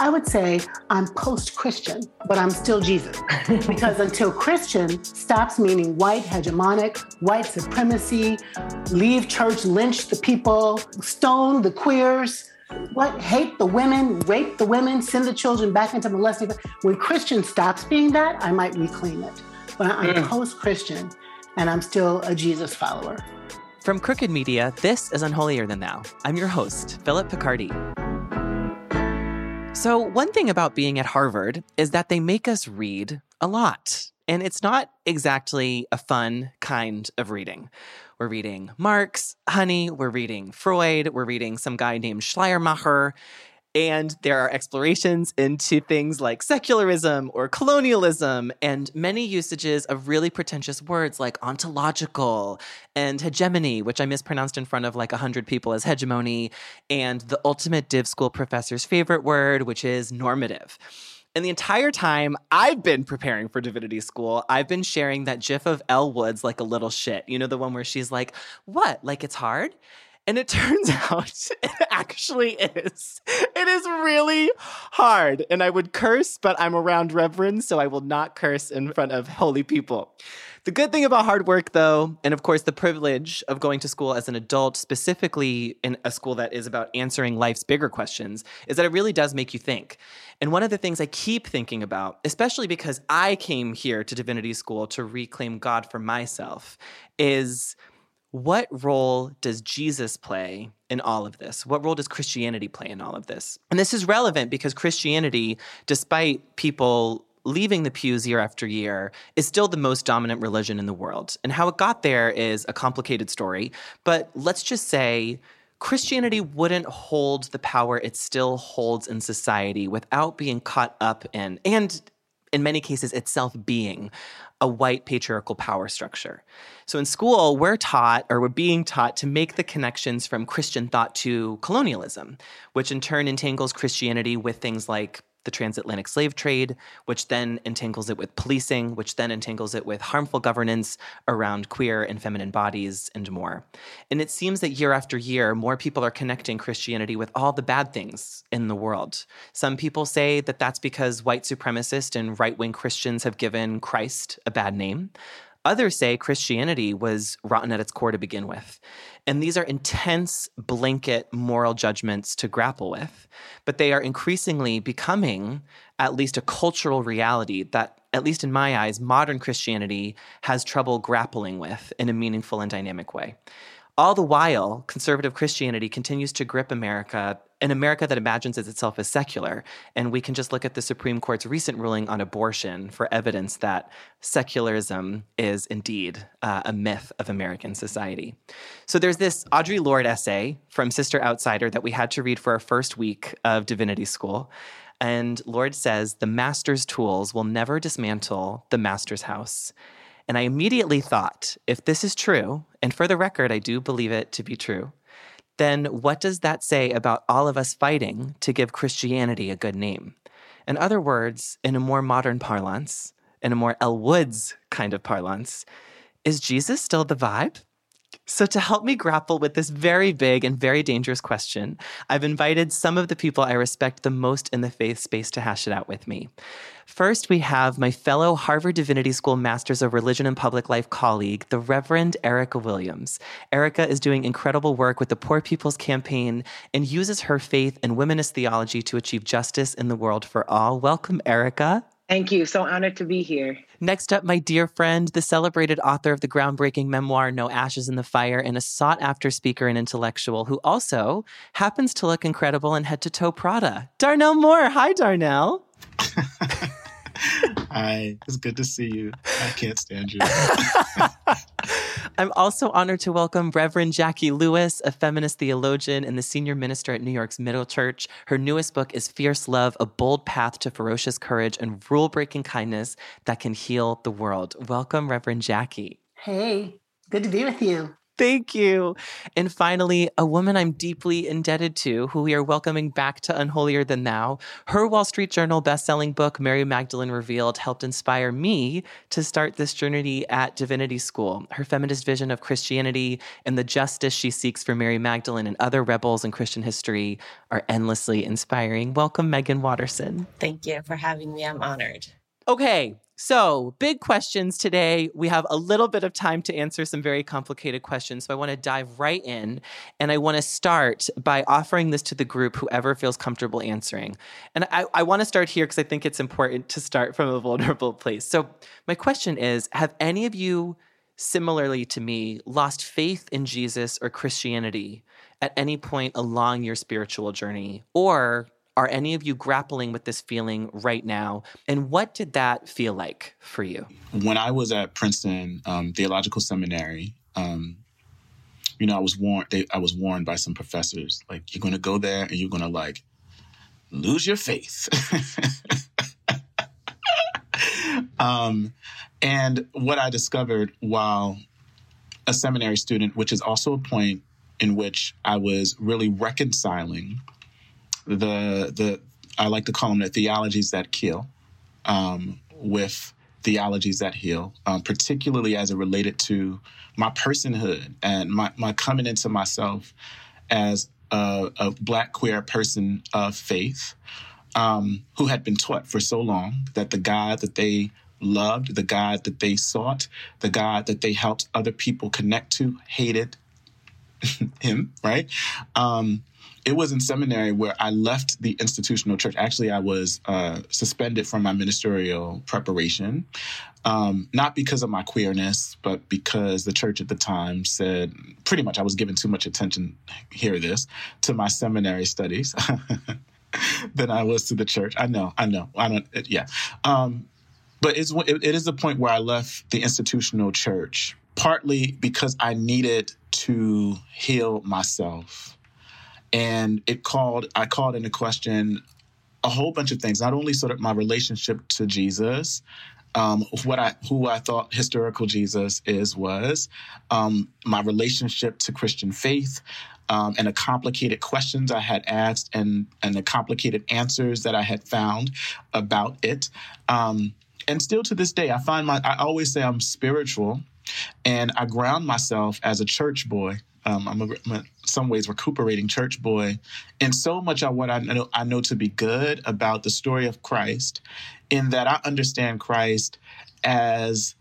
I would say I'm post Christian, but I'm still Jesus. because until Christian stops meaning white hegemonic, white supremacy, leave church, lynch the people, stone the queers, what hate the women, rape the women, send the children back into molesting. When Christian stops being that, I might reclaim it. But I'm mm. post Christian and I'm still a Jesus follower. From Crooked Media, this is Unholier Than Thou. I'm your host, Philip Picardi. So, one thing about being at Harvard is that they make us read a lot. And it's not exactly a fun kind of reading. We're reading Marx, Honey, we're reading Freud, we're reading some guy named Schleiermacher. And there are explorations into things like secularism or colonialism, and many usages of really pretentious words like ontological and hegemony, which I mispronounced in front of like 100 people as hegemony, and the ultimate div school professor's favorite word, which is normative. And the entire time I've been preparing for divinity school, I've been sharing that gif of Elle Woods like a little shit. You know, the one where she's like, What? Like it's hard? And it turns out it actually is. It is really hard. And I would curse, but I'm around reverends, so I will not curse in front of holy people. The good thing about hard work, though, and of course the privilege of going to school as an adult, specifically in a school that is about answering life's bigger questions, is that it really does make you think. And one of the things I keep thinking about, especially because I came here to divinity school to reclaim God for myself, is what role does Jesus play in all of this? What role does Christianity play in all of this? And this is relevant because Christianity, despite people leaving the pews year after year, is still the most dominant religion in the world. And how it got there is a complicated story. But let's just say Christianity wouldn't hold the power it still holds in society without being caught up in, and in many cases, itself being a white patriarchal power structure. So in school, we're taught or we're being taught to make the connections from Christian thought to colonialism, which in turn entangles Christianity with things like the transatlantic slave trade, which then entangles it with policing, which then entangles it with harmful governance around queer and feminine bodies and more. And it seems that year after year, more people are connecting Christianity with all the bad things in the world. Some people say that that's because white supremacist and right wing Christians have given Christ a bad name. Others say Christianity was rotten at its core to begin with. And these are intense blanket moral judgments to grapple with, but they are increasingly becoming at least a cultural reality that, at least in my eyes, modern Christianity has trouble grappling with in a meaningful and dynamic way. All the while, conservative Christianity continues to grip America, an America that imagines itself as secular. And we can just look at the Supreme Court's recent ruling on abortion for evidence that secularism is indeed uh, a myth of American society. So there's this Audre Lorde essay from Sister Outsider that we had to read for our first week of divinity school. And Lorde says the master's tools will never dismantle the master's house. And I immediately thought, if this is true, and for the record, I do believe it to be true, then what does that say about all of us fighting to give Christianity a good name? In other words, in a more modern parlance, in a more Elle Woods kind of parlance, is Jesus still the vibe? So, to help me grapple with this very big and very dangerous question, I've invited some of the people I respect the most in the faith space to hash it out with me. First, we have my fellow Harvard Divinity School Masters of Religion and Public Life colleague, the Reverend Erica Williams. Erica is doing incredible work with the Poor People's Campaign and uses her faith and womanist theology to achieve justice in the world for all. Welcome, Erica. Thank you. So honored to be here. Next up, my dear friend, the celebrated author of the groundbreaking memoir No Ashes in the Fire, and a sought after speaker and intellectual who also happens to look incredible in head to toe Prada. Darnell Moore. Hi, Darnell. Hi, it's good to see you. I can't stand you. I'm also honored to welcome Reverend Jacqui Lewis, a feminist theologian and the senior minister at New York's Middle Church. Her newest book is Fierce Love, a bold path to ferocious courage and rule breaking kindness that can heal the world. Welcome, Reverend Jacqui. Hey, good to be with you. Thank you. And finally, a woman I'm deeply indebted to, who we are welcoming back to Unholier Than Thou. Her Wall Street Journal bestselling book, Mary Magdalene Revealed, helped inspire me to start this journey at Divinity School. Her feminist vision of Christianity and the justice she seeks for Mary Magdalene and other rebels in Christian history are endlessly inspiring. Welcome, Meggan Watterson. Thank you for having me. I'm honored. Okay, so, big questions today. We have a little bit of time to answer some very complicated questions. So, I want to dive right in. And I want to start by offering this to the group, whoever feels comfortable answering. And I, I want to start here because I think it's important to start from a vulnerable place. So, my question is Have any of you, similarly to me, lost faith in Jesus or Christianity at any point along your spiritual journey? Or are any of you grappling with this feeling right now? And what did that feel like for you? When I was at Princeton um, Theological Seminary, um, you know, I was warned. They, I was warned by some professors, like you're going to go there and you're going to like lose your faith. um, and what I discovered while a seminary student, which is also a point in which I was really reconciling the the I like to call them the theologies that kill, um, with theologies that heal, um, particularly as it related to my personhood and my, my coming into myself as a, a black queer person of faith um, who had been taught for so long that the God that they loved, the God that they sought, the God that they helped other people connect to, hated him, right? Um, it was in seminary where I left the institutional church. Actually, I was uh, suspended from my ministerial preparation, um, not because of my queerness, but because the church at the time said pretty much I was giving too much attention, hear this, to my seminary studies than I was to the church. I know, I know, I don't, it, yeah. Um, but it's, it, it is the point where I left the institutional church, partly because I needed to heal myself and it called i called into question a whole bunch of things not only sort of my relationship to jesus um, what I who I thought historical Jesus is was um, my relationship to Christian faith um, and the complicated questions I had asked and and the complicated answers that I had found about it. Um, and still to this day, I find my I always say I'm spiritual, and I ground myself as a church boy um, I'm, a, I'm in some ways recuperating church boy, and so much of what I know I know to be good about the story of Christ, in that I understand Christ as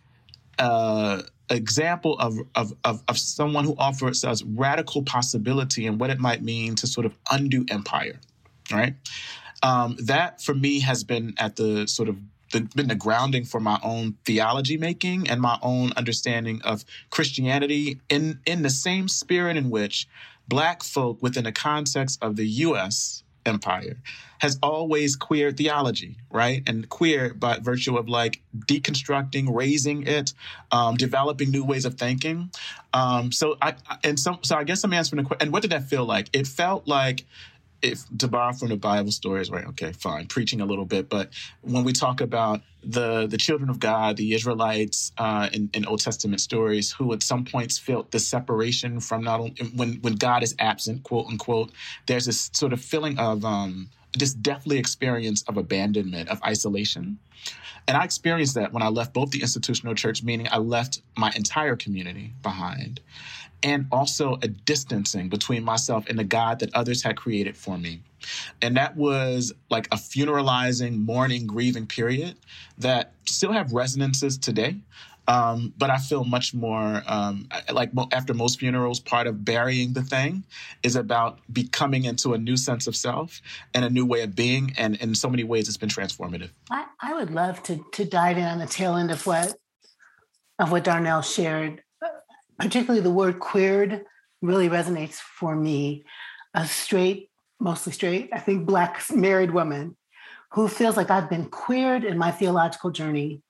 an example of, of, of of someone who offers us radical possibility and what it might mean to sort of undo empire, right? Um, that for me has been at the sort of the, been the grounding for my own theology making and my own understanding of Christianity in in the same spirit in which black folk within the context of the US empire has always queer theology, right? And queer by virtue of like deconstructing, raising it, um, developing new ways of thinking. Um, so I and so so I guess I'm answering the question. And what did that feel like? It felt like if to borrow from the Bible stories, right? Okay, fine, preaching a little bit, but when we talk about the the children of God, the Israelites uh, in, in Old Testament stories, who at some points felt the separation from not only when when God is absent, quote unquote, there's this sort of feeling of um, this deathly experience of abandonment, of isolation. And I experienced that when I left both the institutional church, meaning I left my entire community behind and also a distancing between myself and the God that others had created for me. And that was like a funeralizing, mourning, grieving period that still have resonances today. Um, but I feel much more um, like after most funerals, part of burying the thing is about becoming into a new sense of self and a new way of being. And in so many ways, it's been transformative. I, I would love to to dive in on the tail end of what of what Darnell shared particularly the word queered really resonates for me. A straight, mostly straight, I think black married woman who feels like I've been queered in my theological journey,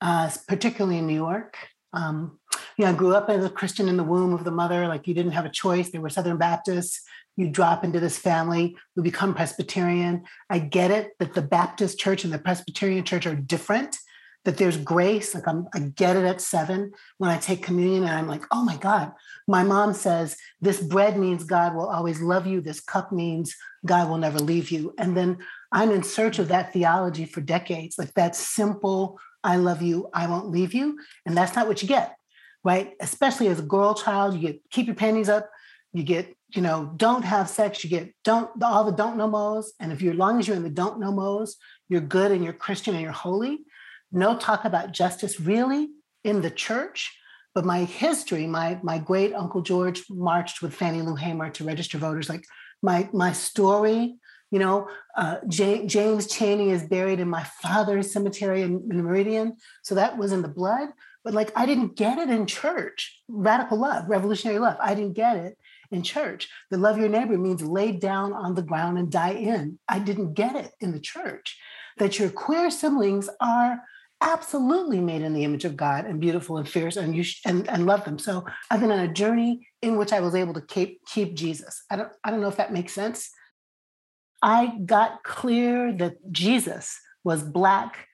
uh, particularly in New York. Um, you know, I grew up as a Christian in the womb of the mother, like you didn't have a choice. They were Southern Baptists. You drop into this family, you become Presbyterian. I get it that the Baptist church and the Presbyterian church are different, that there's grace. Like I'm, I get it at seven when I take communion, and I'm like, oh my God. My mom says, this bread means God will always love you. This cup means God will never leave you. And then I'm in search of that theology for decades, like that simple, I love you, I won't leave you. And that's not what you get, right? Especially as a girl child, you get keep your panties up, you get, you know, don't have sex, you get don't all the don't know mo's. And if you're long as you're in the don't know mo's, you're good and you're Christian and you're holy. No talk about justice really in the church. But my history, my my great uncle George marched with Fannie Lou Hamer to register voters. Like my my story you know, uh, J- James Cheney is buried in my father's cemetery in, in Meridian. So that was in the blood. But like, I didn't get it in church. Radical love, revolutionary love. I didn't get it in church. The love your neighbor means lay down on the ground and die in. I didn't get it in the church. That your queer siblings are absolutely made in the image of God and beautiful and fierce and you sh- and, and love them. So I've been on a journey in which I was able to keep keep Jesus. I don't I don't know if that makes sense. I got clear that Jesus was Black,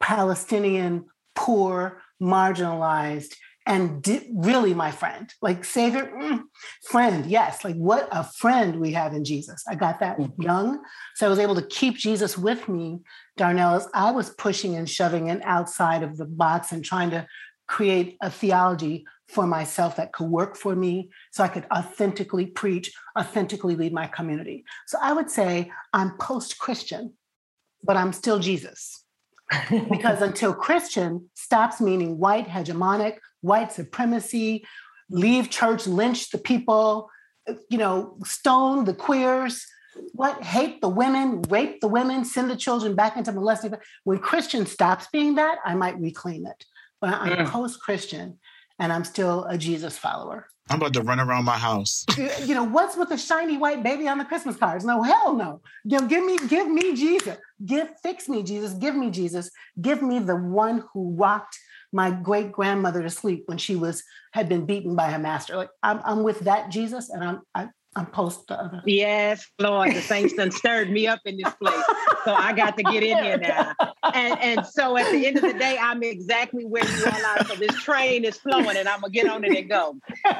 Palestinian, poor, marginalized, and di- really my friend, like Savior, mm, friend, yes, like what a friend we have in Jesus. I got that mm-hmm. young. So I was able to keep Jesus with me, Darnell, as I was pushing and shoving and outside of the box and trying to create a theology for myself that could work for me so I could authentically preach, authentically lead my community. So I would say I'm post Christian, but I'm still Jesus. because until Christian stops meaning white hegemonic, white supremacy, leave church, lynch the people, you know, stone the queers, what hate the women, rape the women, send the children back into molesting. When Christian stops being that, I might reclaim it. But I'm mm. post Christian and I'm still a Jesus follower. I'm about to run around my house. you know, what's with the shiny white baby on the Christmas cards? No, hell no. You know, give me, give me Jesus. Give, fix me, Jesus. Give me Jesus. Give me the one who rocked my great grandmother to sleep when she was had been beaten by her master. Like I'm, I'm with that Jesus, and I'm I, I'm post the other. Yes, Lord, the saints done stirred me up in this place. So I got to get in here now. And and so at the end of the day, I'm exactly where you all are. So this train is flowing and I'm gonna get on it and go.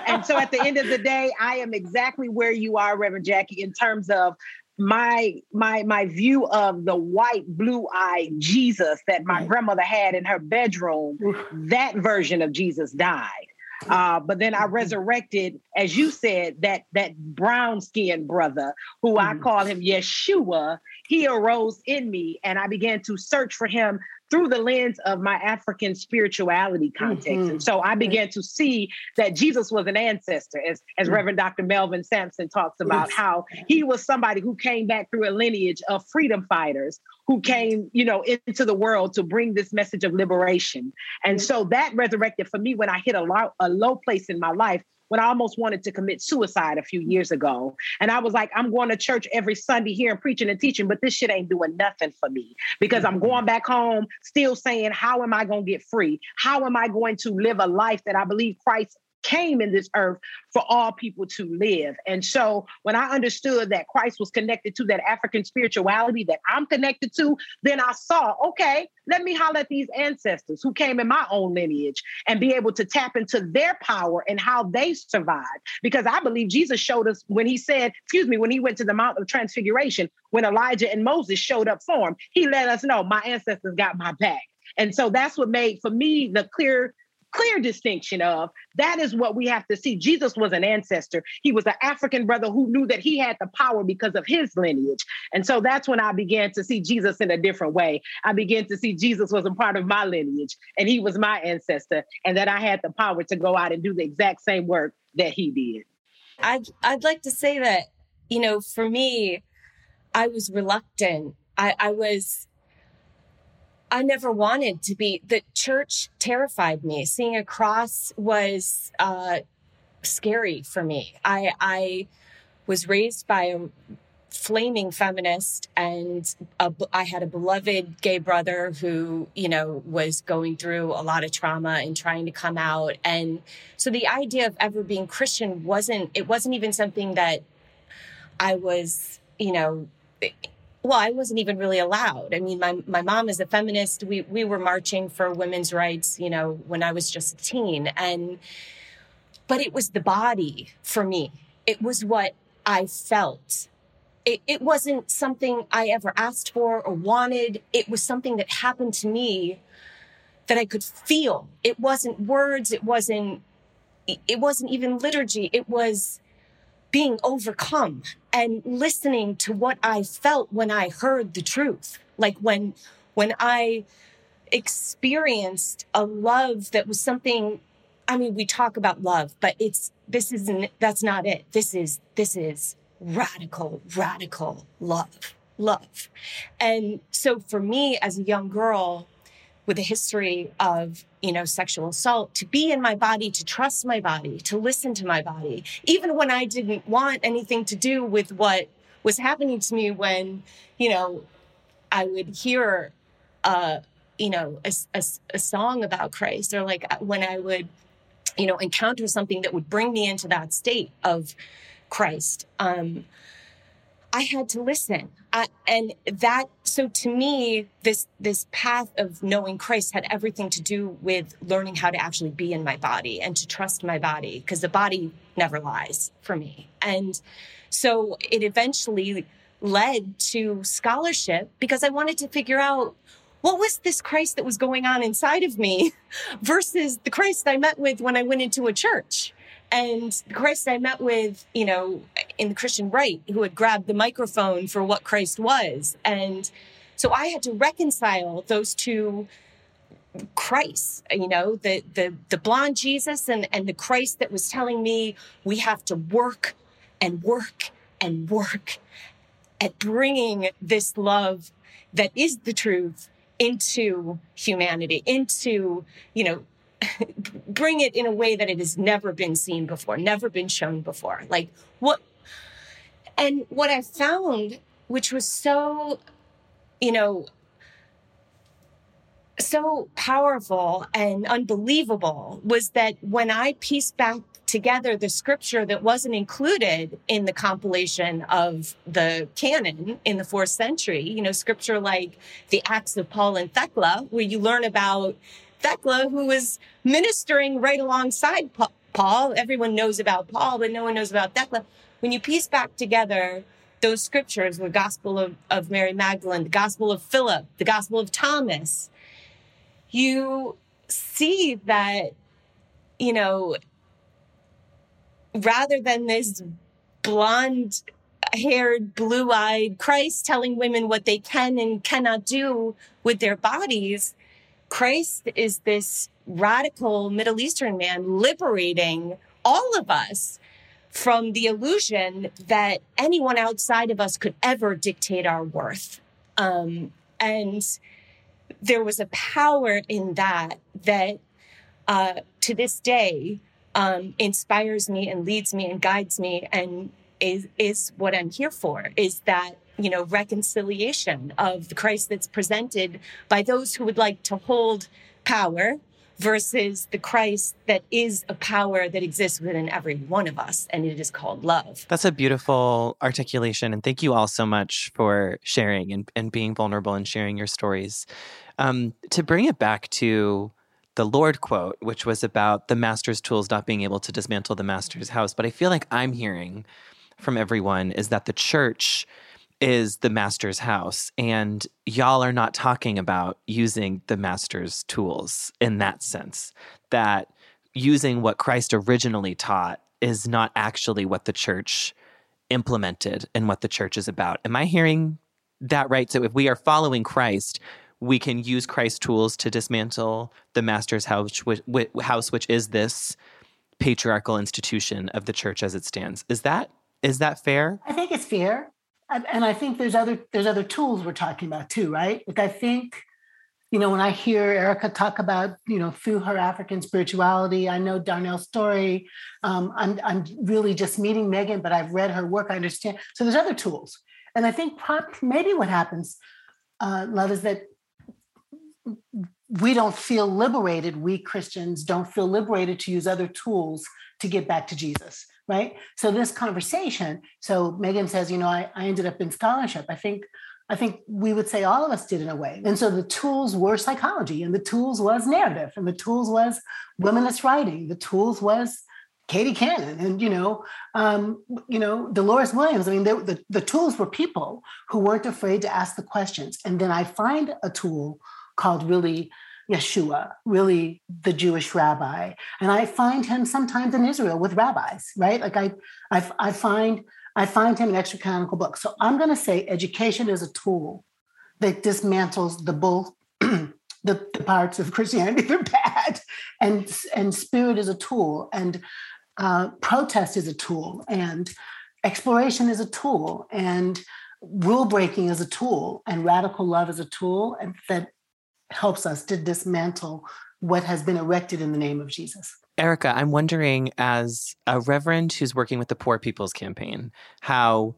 And so at the end of the day, I am exactly where you are, Reverend Jacqui, in terms of my my my view of the white blue-eyed Jesus that my grandmother had in her bedroom, that version of Jesus died. Uh, but then I mm-hmm. resurrected, as you said, that that brown skinned brother who I mm-hmm. call him Yeshua. He arose in me, and I began to search for him through the lens of my African spirituality context. Mm-hmm. And so I began to see that Jesus was an ancestor, as, as mm-hmm. Reverend Dr. Melva Sampson talks about yes. how he was somebody who came back through a lineage of freedom fighters who came, you know, into the world to bring this message of liberation. And so that resurrected for me when I hit a, low, a low place in my life when I almost wanted to commit suicide a few years ago. And I was like, I'm going to church every Sunday here and preaching and teaching, but this shit ain't doing nothing for me because I'm mm-hmm. going back home still saying, How am I going to get free? How am I going to live a life that I believe Christ came in this earth for all people to live. And so when I understood that Christ was connected to that African spirituality that I'm connected to, then I saw, okay, let me holler at these ancestors who came in my own lineage and be able to tap into their power and how they survived. Because I believe Jesus showed us when he said, excuse me, when he went to the Mount of Transfiguration, when Elijah and Moses showed up for him, he let us know my ancestors got my back. And so that's what made for me the clear clear distinction of that is what we have to see. Jesus was an ancestor. He was an African brother who knew that he had the power because of his lineage. And so that's when I began to see Jesus in a different way. I began to see Jesus was a part of my lineage and he was my ancestor and that I had the power to go out and do the exact same work that he did. I'd, I'd like to say that, you know, for me, I was reluctant. I, I was I never wanted to be. The church terrified me. Seeing a cross was uh, scary for me. I I was raised by a flaming feminist and a, I had a beloved gay brother who, you know, was going through a lot of trauma and trying to come out. And so the idea of ever being Christian wasn't, it wasn't even something that I was, you know, well, I wasn't even really allowed. I mean, my, my mom is a feminist. We, we were marching for women's rights, you know, when I was just a teen. And, but it was the body for me. It was what I felt it, it wasn't something I ever asked for or wanted. It was something that happened to me that I could feel. It wasn't words. It wasn't, it wasn't even liturgy. It was being overcome and listening to what I felt when I heard the truth. Like when, when I experienced a love that was something I mean, we talk about love, but it's, this isn't, that's not it. This is, this is radical, radical love, love. And so for me as a young girl with a history of, you know, sexual assault, to be in my body, to trust my body, to listen to my body, even when I didn't want anything to do with what was happening to me when, you know, I would hear, uh, you know, a, a, a song about Christ or like when I would, you know, encounter something that would bring me into that state of, Christ. Um, I had to listen. I, and that, so to me, this, this path of knowing Christ had everything to do with learning how to actually be in my body and to trust my body because the body never lies for me. And so it eventually led to scholarship because I wanted to figure out what was this Christ that was going on inside of me versus the Christ I met with when I went into a church. And Christ I met with, you know, in the Christian right, who had grabbed the microphone for what Christ was. And so I had to reconcile those two Christ, you know, the, the, the blonde Jesus and, and the Christ that was telling me we have to work and work and work at bringing this love that is the truth into humanity, into, you know, bring it in a way that it has never been seen before, never been shown before. Like what, and what I found, which was so, you know, so powerful and unbelievable was that when I pieced back together the scripture that wasn't included in the compilation of the canon in the fourth century, you know, scripture like the Acts of Paul and Thecla, where you learn about Thecla, who was ministering right alongside Paul. Everyone knows about Paul, but no one knows about Thecla. When you piece back together those scriptures, the Gospel of, of Mary Magdalene, the Gospel of Philip, the Gospel of Thomas, you see that, you know, rather than this blonde haired, blue eyed Christ telling women what they can and cannot do with their bodies, Christ is this radical Middle Eastern man liberating all of us from the illusion that anyone outside of us could ever dictate our worth. Um, and there was a power in that that uh, to this day um, inspires me and leads me and guides me and is is what I'm here for is that you know, reconciliation of the Christ that's presented by those who would like to hold power versus the Christ that is a power that exists within every one of us, and it is called love. That's a beautiful articulation. And thank you all so much for sharing and, and being vulnerable and sharing your stories. Um, to bring it back to the Lorde quote, which was about the master's tools not being able to dismantle the master's house, but I feel like I'm hearing from everyone is that the church is the master's house. And y'all are not talking about using the master's tools in that sense, that using what Christ originally taught is not actually what the church implemented and what the church is about. Am I hearing that right? So if we are following Christ, we can use Christ's tools to dismantle the master's house, which, house, which is this patriarchal institution of the church as it stands. Is that is that fair? I think it's fair and I think there's other there's other tools we're talking about too, right? Like I think, you know, when I hear Erica talk about, you know, through her African spirituality, I know Darnell's story. Um, I'm I'm really just meeting Meggan, but I've read her work. I understand. So there's other tools. and I think maybe what happens, uh, love, is that we don't feel liberated. We Christians don't feel liberated to use other tools to get back to Jesus, right? So this conversation. So Meggan says, you know, I, I ended up in scholarship. I think I think we would say all of us did in a way. And so the tools were psychology, and the tools was narrative, and the tools was womanist writing. The tools was Katie Cannon, and you know, um, you know, Dolores Williams. I mean, they, the the tools were people who weren't afraid to ask the questions. And then I find a tool called really Yeshua, really the Jewish rabbi, and I find him sometimes in Israel with rabbis, right? Like I, I, I find I find him in extra canonical books. So I'm going to say education is a tool that dismantles the bull, the, the parts of Christianity that are bad, and and spirit is a tool, and uh, protest is a tool, and exploration is a tool, and rule breaking is a tool, and radical love is a tool, and that helps us to dismantle what has been erected in the name of Jesus. Erica, I'm wondering, as a reverend who's working with the Poor People's Campaign, how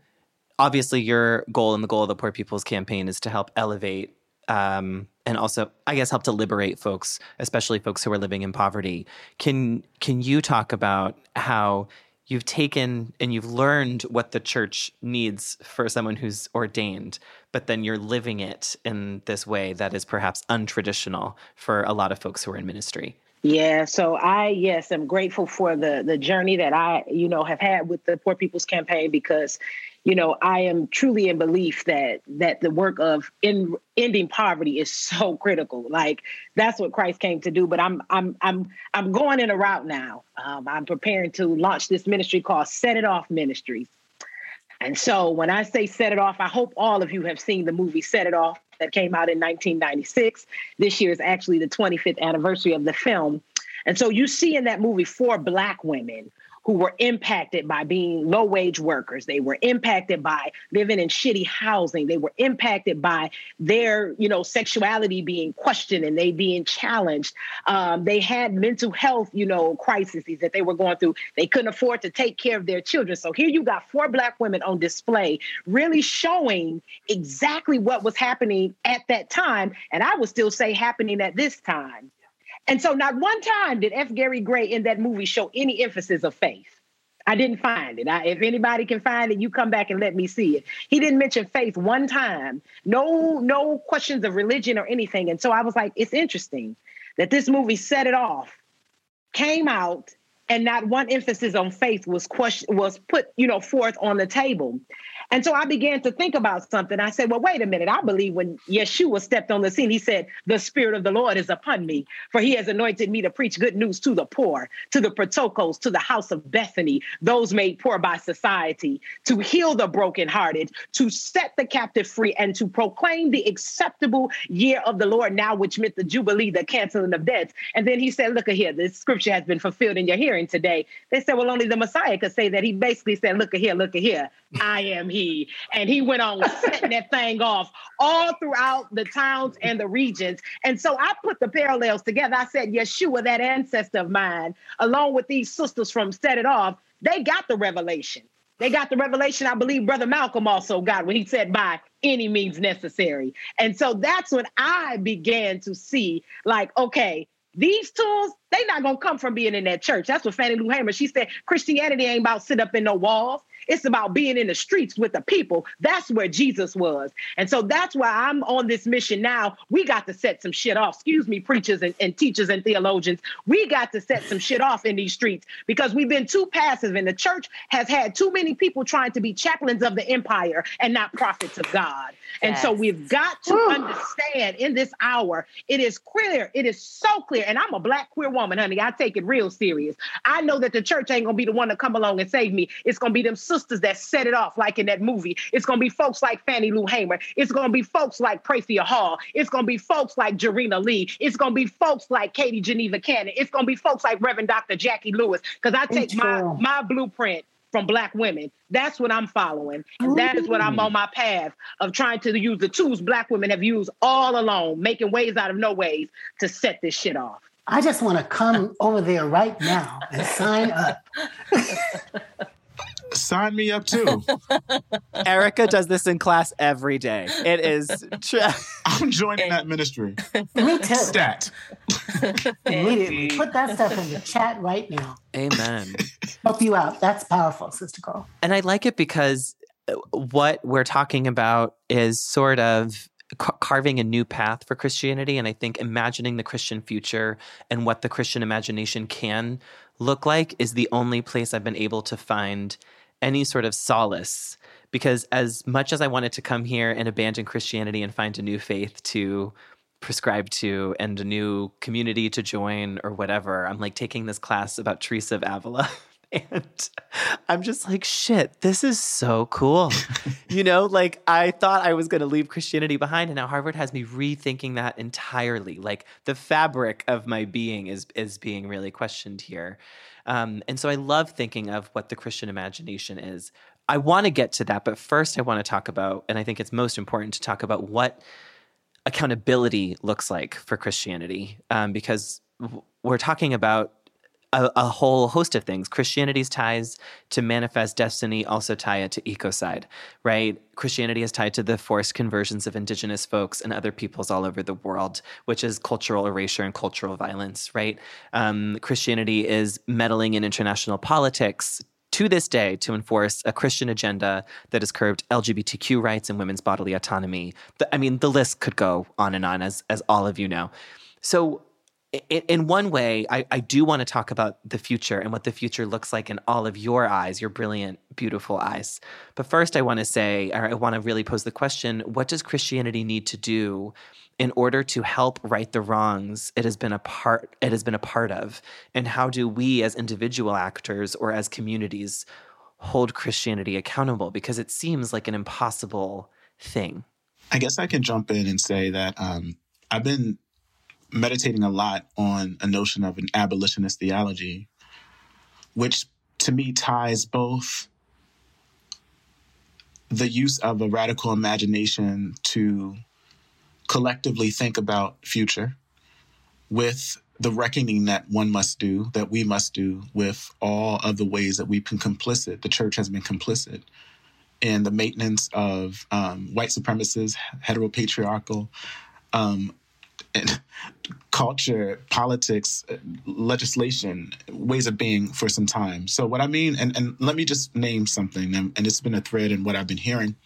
obviously your goal and the goal of the Poor People's Campaign is to help elevate um, and also, I guess, help to liberate folks, especially folks who are living in poverty. Can can you talk about how you've taken and you've learned what the church needs for someone who's ordained, but then you're living it in this way that is perhaps untraditional for a lot of folks who are in ministry? Yeah, so I yes, I'm grateful for the the journey that I, you know, have had with the Poor People's Campaign because, you know, I am truly in belief that that the work of in ending poverty is so critical. Like that's what Christ came to do. But I'm I'm I'm I'm going in a route now. Um, I'm preparing to launch this ministry called Set It Off Ministries. And so when I say set it off, I hope all of you have seen the movie Set It Off that came out in 1996. This year is actually the 25th anniversary of the film. And so you see in that movie four Black women who were impacted by being low wage workers. They were impacted by living in shitty housing. They were impacted by their, you know, sexuality being questioned and they being challenged. Um, they had mental health, you know, crises that they were going through. They couldn't afford to take care of their children. So here you got four black women on display, really showing exactly what was happening at that time. And I would still say happening at this time. And so, not one time did F. Gary Gray in that movie show any emphasis of faith. I didn't find it. I, if anybody can find it, you come back and let me see it. He didn't mention faith one time. No, no questions of religion or anything. And so I was like, it's interesting that this movie set it off, came out, and not one emphasis on faith was question was put, you know, forth on the table. And so I began to think about something. I said, well, wait a minute. I believe when Yeshua stepped on the scene, he said, the Spirit of the Lord is upon me, for he has anointed me to preach good news to the poor, to the protocos, to the house of Bethany, those made poor by society, to heal the brokenhearted, to set the captive free, and to proclaim the acceptable year of the Lord now, which meant the Jubilee, the canceling of debts. And then he said, look here, this scripture has been fulfilled in your hearing today. They said, well, only the Messiah could say that. He basically said, look here, look here. I am And he went on setting that thing off all throughout the towns and the regions. And so I put the parallels together. I said, Yeshua, that ancestor of mine, along with these sisters from Set It Off, they got the revelation. They got the revelation I believe Brother Malcolm also got when he said, by any means necessary. And so that's when I began to see, like, okay, these tools, they not gonna come from being in that church. That's what Fannie Lou Hamer, she said, Christianity ain't about sit up in no walls. It's about being in the streets with the people. That's where Jesus was. And so that's why I'm on this mission now. We got to set some shit off. Excuse me, preachers and, and teachers and theologians. We got to set some shit off in these streets because we've been too passive and the church has had too many people trying to be chaplains of the empire and not prophets of God. And yes. so we've got to understand in this hour, it is clear, it is so clear. And I'm a black queer woman, honey. I take it real serious. I know that the church ain't gonna be the one to come along and save me. It's gonna be them sisters that set it off, like in that movie. It's gonna be folks like Fannie Lou Hamer. It's gonna be folks like Prathia Hall. It's gonna be folks like Jarena Lee. It's gonna be folks like Katie Geneva Cannon. It's gonna be folks like Reverend Dr. Jacqui Lewis. Because I take my my blueprint from black women. That's what I'm following. And that is what I'm on my path of trying to use the tools black women have used all along, making ways out of no ways to set this shit off. I just want to come over there right now and sign up. Sign me up too. Erica does this in class every day. It is. Tra- I'm joining that ministry. Me too. Stat. Immediately. Put that stuff in the chat right now. Amen. Help you out. That's powerful, Sister Girl. And I like it because uh, what we're talking about is sort of carving a new path for Christianity. And I think imagining the Christian future and what the Christian imagination can look like is the only place I've been able to find any sort of solace. Because as much as I wanted to come here and abandon Christianity and find a new faith to prescribe to and a new community to join or whatever, I'm like taking this class about Teresa of Avila. And I'm just like, shit, this is so cool. you know, like I thought I was going to leave Christianity behind, and now Harvard has me rethinking that entirely. Like the fabric of my being is is being really questioned here. Um, and so I love thinking of what the Christian imagination is. I want to get to that, but first I want to talk about, and I think it's most important to talk about what accountability looks like for Christianity, um, because we're talking about a, a, whole host of things. Christianity's ties to manifest destiny also tie it to ecocide, right? Christianity is tied to the forced conversions of indigenous folks and other peoples all over the world, which is cultural erasure and cultural violence, right? Um, Christianity is meddling in international politics to this day to enforce a Christian agenda that has curbed LGBTQ rights and women's bodily autonomy. The, I mean, the list could go on and on, as as all of you know. So in one way, I, I do want to talk about the future and what the future looks like in all of your eyes, your brilliant, beautiful eyes. But first, I want to say, or I want to really pose the question what does Christianity need to do in order to help right the wrongs it has been a part it has been a part of. And how do we as individual actors or as communities hold christianity accountable? Because it seems like an impossible thing. I guess i can jump in and say that um, i've been meditating a lot on a notion of an abolitionist theology, which to me ties both the use of a radical imagination to collectively think about future with the reckoning that one must do, that we must do with all of the ways that we've been complicit, the church has been complicit in the maintenance of um, white supremacist, heteropatriarchal um, culture, politics, legislation, ways of being for some time. So what I mean, and, and let me just name something, and, and it's been a thread in what I've been hearing.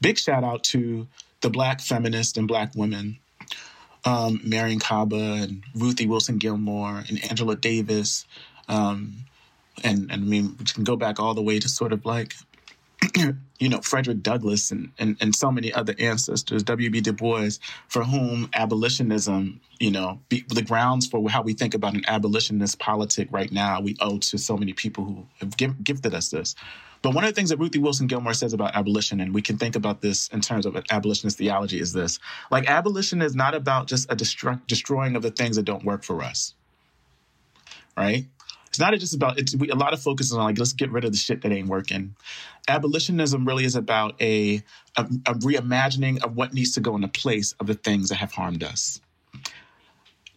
Big shout out to the black feminists and black women, um, Mariame Kaba and Ruthie Wilson Gilmore and Angela Davis. Um, and, and I mean, we can go back all the way to sort of like you know, Frederick Douglass and, and, and so many other ancestors, W.B. Du Bois, for whom abolitionism, you know, be, the grounds for how we think about an abolitionist politic right now, we owe to so many people who have give, gifted us this. But one of the things that Ruthie Wilson Gilmore says about abolition, and we can think about this in terms of abolitionist theology, is this like abolition is not about just a destroying of the things that don't work for us, right? It's not just about it's we, a lot of focus is on like let's get rid of the shit that ain't working. Abolitionism really is about a, a, a reimagining of what needs to go into place of the things that have harmed us.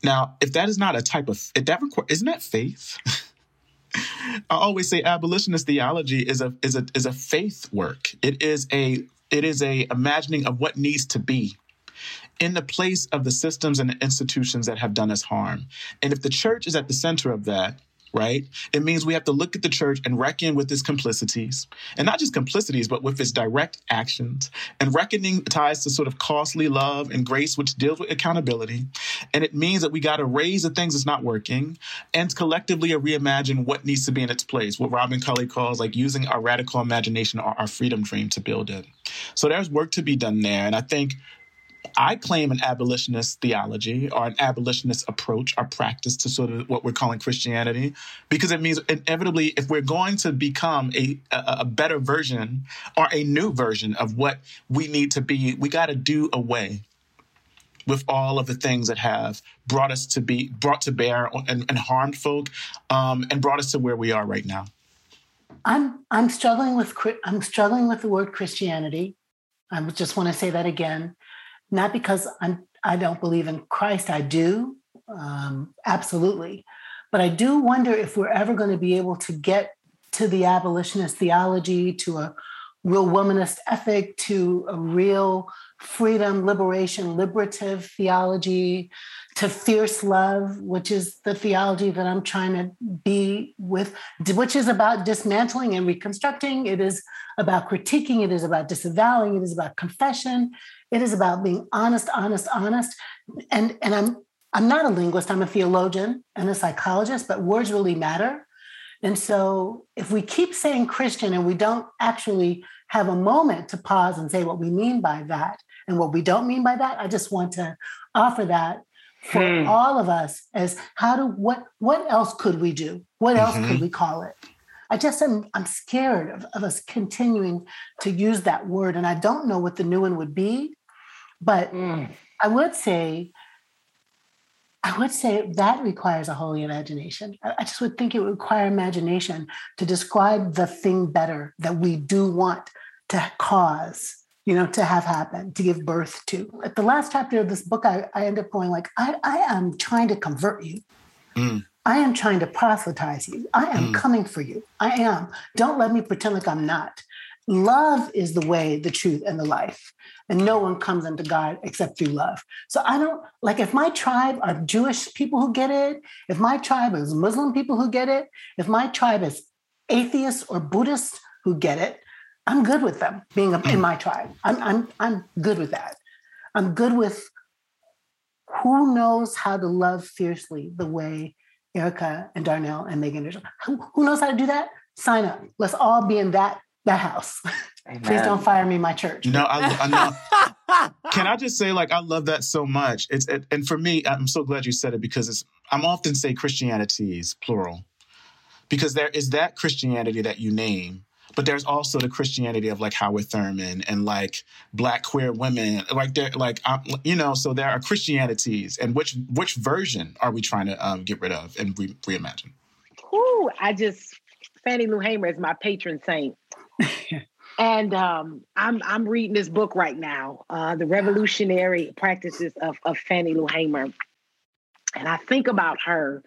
Now, if that is not a type of if that require, isn't that faith? I always say abolitionist theology is a is a is a faith work. It is a it is a imagining of what needs to be in the place of the systems and the institutions that have done us harm. And if the church is at the center of that, right? It means we have to look at the church and reckon with its complicities, and not just complicities, but with its direct actions. And reckoning ties to sort of costly love and grace, which deals with accountability. And it means that we got to raise the things that's not working and collectively reimagine what needs to be in its place, what Robin Kelley calls like using our radical imagination or our freedom dream to build it. So there's work to be done there. And I think I claim an abolitionist theology or an abolitionist approach or practice to sort of what we're calling Christianity, because it means inevitably, if we're going to become a, a, a better version or a new version of what we need to be, we got to do away with all of the things that have brought us to be brought to bear and, and harmed folk um, and brought us to where we are right now. I'm I'm struggling with I'm struggling with the word Christianity. I just want to say that again not because I'm I don't believe in Christ. I do, um, absolutely, but I do wonder if we're ever going to be able to get to the abolitionist theology, to a real womanist ethic, to a real freedom, liberation, liberative theology, to fierce love, which is the theology that I'm trying to be with, which is about dismantling and reconstructing. It is about critiquing. It is about disavowing. It is about confession. It is about being honest, honest, honest. And, and I'm I'm not a linguist, I'm a theologian and a psychologist, but words really matter. And so if we keep saying Christian and we don't actually have a moment to pause and say what we mean by that and what we don't mean by that, I just want to offer that for hmm. all of us as how do what what else could we do? What else mm-hmm. could we call it? I just am I'm scared of, of us continuing to use that word. And I don't know what the new one would be, but mm. I would say I would say that requires a holy imagination. I just would think it would require imagination to describe the thing better that we do want to cause, you know, to have happen, to give birth to. At the last chapter of this book, I, I end up going like, I, I am trying to convert you. Mm. I am trying to proselytize you. I am mm. coming for you. I am. Don't let me pretend like I'm not. Love is the way, the truth, and the life and no one comes into God except through love. So I don't like if my tribe are Jewish people who get it, if my tribe is Muslim people who get it, if my tribe is atheists or Buddhists who get it, I'm good with them being in my tribe. I'm, I'm, I'm good with that. I'm good with who knows how to love fiercely the way Erica and Darnell and Meggan, who knows how to do that? Sign up. Let's all be in that, that house. Amen. Please don't fire me, my church. No, I, I know. Can I just say, like, I love that so much. It's it, and for me, I'm so glad you said it because it's. I'm often say Christianities plural, because there is that Christianity that you name, but there's also the Christianity of like Howard Thurman and like Black queer women, like they're like um, you know. So there are Christianities, and which which version are we trying to um, get rid of and re- reimagine? Ooh, I just Fannie Lou Hamer is my patron saint. And um, I'm I'm reading this book right now, uh, the Revolutionary Practices of, of Fannie Lou Hamer, and I think about her,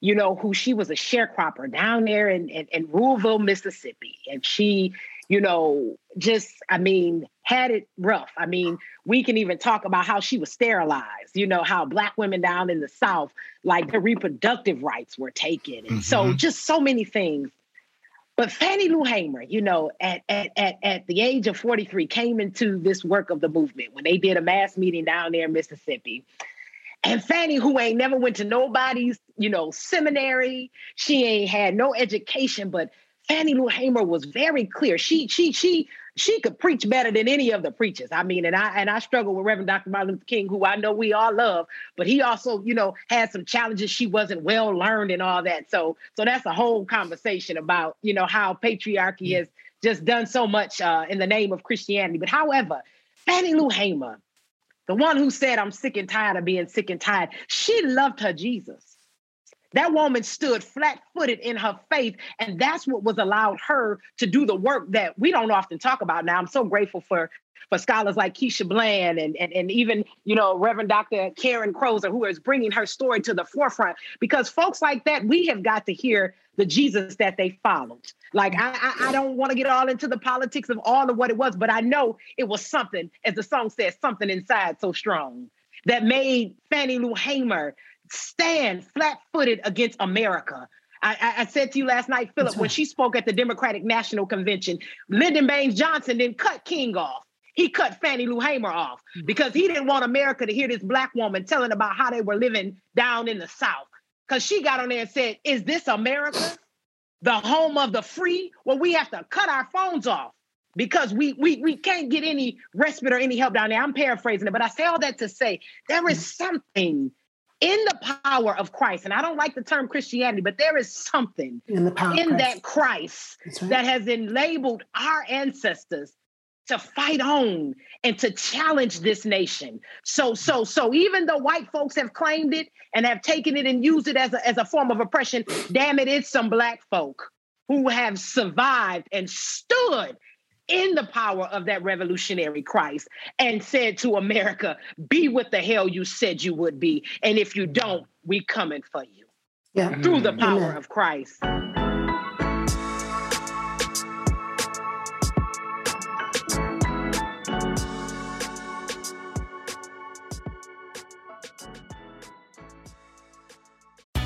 you know, who she was a sharecropper down there in, in, in Ruleville, Mississippi, and she, you know, just I mean, had it rough. I mean, we can even talk about how she was sterilized. You know, how black women down in the South, like their reproductive rights were taken, and mm-hmm. so just so many things but Fannie Lou Hamer, you know, at, at, at, at the age of 43, came into this work of the movement when they did a mass meeting down there in Mississippi. And Fannie, who ain't never went to nobody's, you know, seminary, she ain't had no education, but Fannie Lou Hamer was very clear. She she she she could preach better than any of the preachers. I mean, and I and I struggle with Reverend Dr. Martin Luther King, who I know we all love, but he also, you know, had some challenges. She wasn't well learned and all that. So, so that's a whole conversation about, you know, how patriarchy mm. has just done so much uh, in the name of Christianity. But however, Fannie Lou Hamer, the one who said, "I'm sick and tired of being sick and tired," she loved her Jesus. That woman stood flat footed in her faith. And that's what was allowed her to do the work that we don't often talk about now. I'm so grateful for for scholars like Keisha Blain and, and, and even, you know, Reverend Dr. Karen Crozier, who is bringing her story to the forefront. Because folks like that, we have got to hear the Jesus that they followed. Like, I, I, I don't want to get all into the politics of all of what it was, but I know it was something, as the song says, something inside so strong that made Fannie Lou Hamer stand flat footed against America. I, I, said to you last night, Philip, right. when she spoke at the Democratic National Convention, Lyndon Baines Johnson didn't cut King off. He cut Fannie Lou Hamer off mm-hmm. because he didn't want America to hear this black woman telling about how they were living down in the South. Because she got on there and said, Is this America? The home of the free? Well, we have to cut our phones off because we we we can't get any respite or any help down there. I'm paraphrasing it, but I say all that to say there is mm-hmm. something in the power of Christ, and I don't like the term Christianity, but there is something in, the power in Christ. that Christ right. that has enabled our ancestors to fight on and to challenge this nation. So, so, so even though white folks have claimed it and have taken it and used it as a, as a form of oppression, damn it, it's some black folk who have survived and stood in the power of that revolutionary Christ and said to America, be what the hell you said you would be. And if you don't, we coming for you. Yeah. Through the power Amen. of Christ.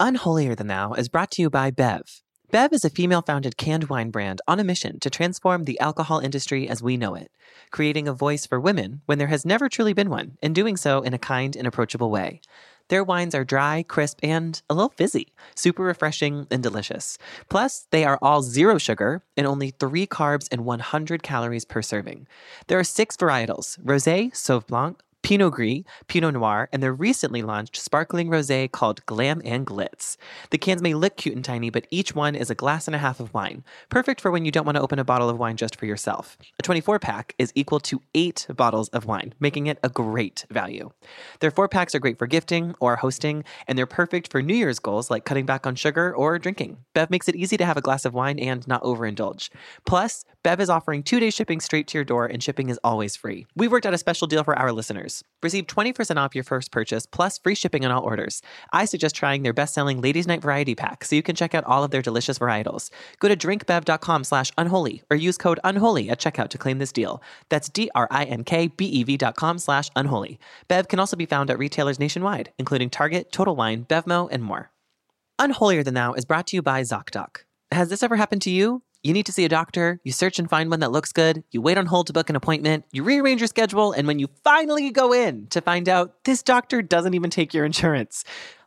Unholier Than Thou is brought to you by Bev. Bev is a female founded canned wine brand on a mission to transform the alcohol industry as we know it, creating a voice for women when there has never truly been one, and doing so in a kind and approachable way. Their wines are dry, crisp, and a little fizzy, super refreshing and delicious. Plus, they are all zero sugar and only three carbs and 100 calories per serving. There are six varietals rose, sauve blanc, Pinot Gris, Pinot Noir, and their recently launched sparkling rosé called Glam and Glitz. The cans may look cute and tiny, but each one is a glass and a half of wine, perfect for when you don't want to open a bottle of wine just for yourself. A 24 pack is equal to eight bottles of wine, making it a great value. Their four packs are great for gifting or hosting, and they're perfect for New Year's goals like cutting back on sugar or drinking. Bev makes it easy to have a glass of wine and not overindulge. Plus, Bev is offering two day shipping straight to your door, and shipping is always free. We worked out a special deal for our listeners. Receive 20% off your first purchase plus free shipping on all orders. I suggest trying their best selling Ladies Night Variety Pack so you can check out all of their delicious varietals. Go to drinkbev.com slash unholy or use code unholy at checkout to claim this deal. That's D R I N K B E V dot com slash unholy. Bev can also be found at retailers nationwide, including Target, Total Wine, Bevmo, and more. Unholier Than Thou is brought to you by ZocDoc. Has this ever happened to you? You need to see a doctor, you search and find one that looks good, you wait on hold to book an appointment, you rearrange your schedule, and when you finally go in to find out this doctor doesn't even take your insurance.